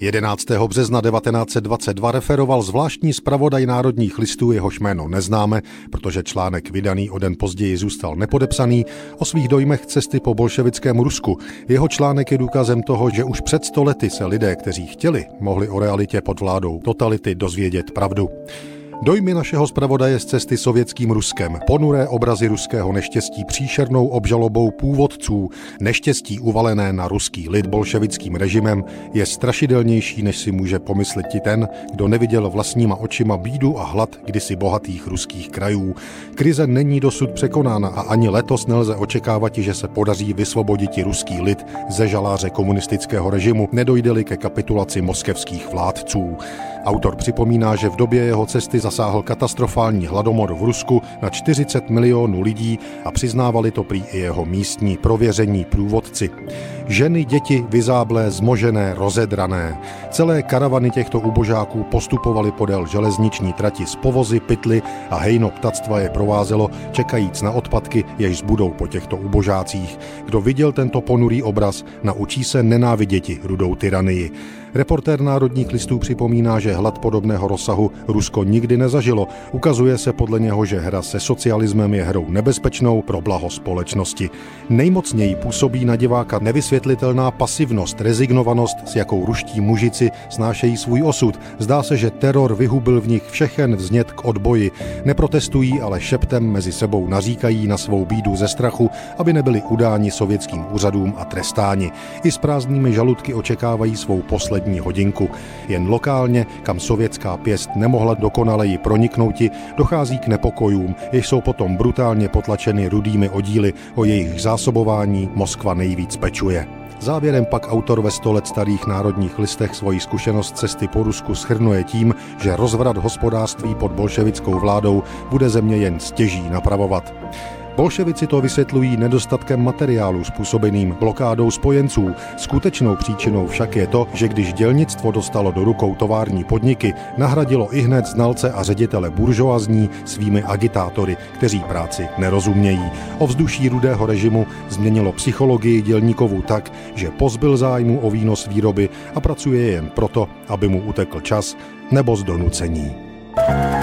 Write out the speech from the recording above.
11. března 1922 referoval zvláštní zpravodaj národních listů, jehož jméno neznáme, protože článek vydaný o den později zůstal nepodepsaný, o svých dojmech cesty po bolševickém Rusku. Jeho článek je důkazem toho, že už před stolety se lidé, kteří chtěli, mohli o realitě pod vládou totality dozvědět pravdu. Dojmy našeho zpravodaje z cesty sovětským Ruskem, ponuré obrazy ruského neštěstí příšernou obžalobou původců, neštěstí uvalené na ruský lid bolševickým režimem, je strašidelnější, než si může pomyslet ti ten, kdo neviděl vlastníma očima bídu a hlad kdysi bohatých ruských krajů. Krize není dosud překonána a ani letos nelze očekávat, že se podaří vysvobodit ruský lid ze žaláře komunistického režimu, nedojde-li ke kapitulaci moskevských vládců. Autor připomíná, že v době jeho cesty zasáhl katastrofální hladomor v Rusku na 40 milionů lidí a přiznávali to prý i jeho místní prověření průvodci. Ženy, děti, vyzáblé, zmožené, rozedrané. Celé karavany těchto ubožáků postupovaly podél železniční trati z povozy, pytly a hejno ptactva je provázelo, čekajíc na odpadky, jež zbudou po těchto ubožácích. Kdo viděl tento ponurý obraz, naučí se nenáviděti rudou tyranii. Reportér Národních listů připomíná, že hlad podobného rozsahu Rusko nikdy nezažilo. Ukazuje se podle něho, že hra se socialismem je hrou nebezpečnou pro blaho společnosti. Nejmocněji působí na diváka nevysvětlitelná pasivnost, rezignovanost, s jakou ruští mužici snášejí svůj osud. Zdá se, že teror vyhubil v nich všechen vznět k odboji. Neprotestují, ale šeptem mezi sebou naříkají na svou bídu ze strachu, aby nebyli udáni sovětským úřadům a trestáni. I s prázdnými žaludky očekávají svou poslední poslední hodinku. Jen lokálně, kam sovětská pěst nemohla dokonaleji proniknouti, dochází k nepokojům, jež jsou potom brutálně potlačeny rudými oddíly, o jejich zásobování Moskva nejvíc pečuje. Závěrem pak autor ve sto let starých národních listech svoji zkušenost cesty po Rusku schrnuje tím, že rozvrat hospodářství pod bolševickou vládou bude země jen stěží napravovat. Bolševici to vysvětlují nedostatkem materiálu způsobeným blokádou spojenců. Skutečnou příčinou však je to, že když dělnictvo dostalo do rukou tovární podniky, nahradilo i hned znalce a ředitele buržoazní svými agitátory, kteří práci nerozumějí. Ovzduší rudého režimu změnilo psychologii dělníkovou tak, že pozbyl zájmu o výnos výroby a pracuje jen proto, aby mu utekl čas nebo z donucení. thank you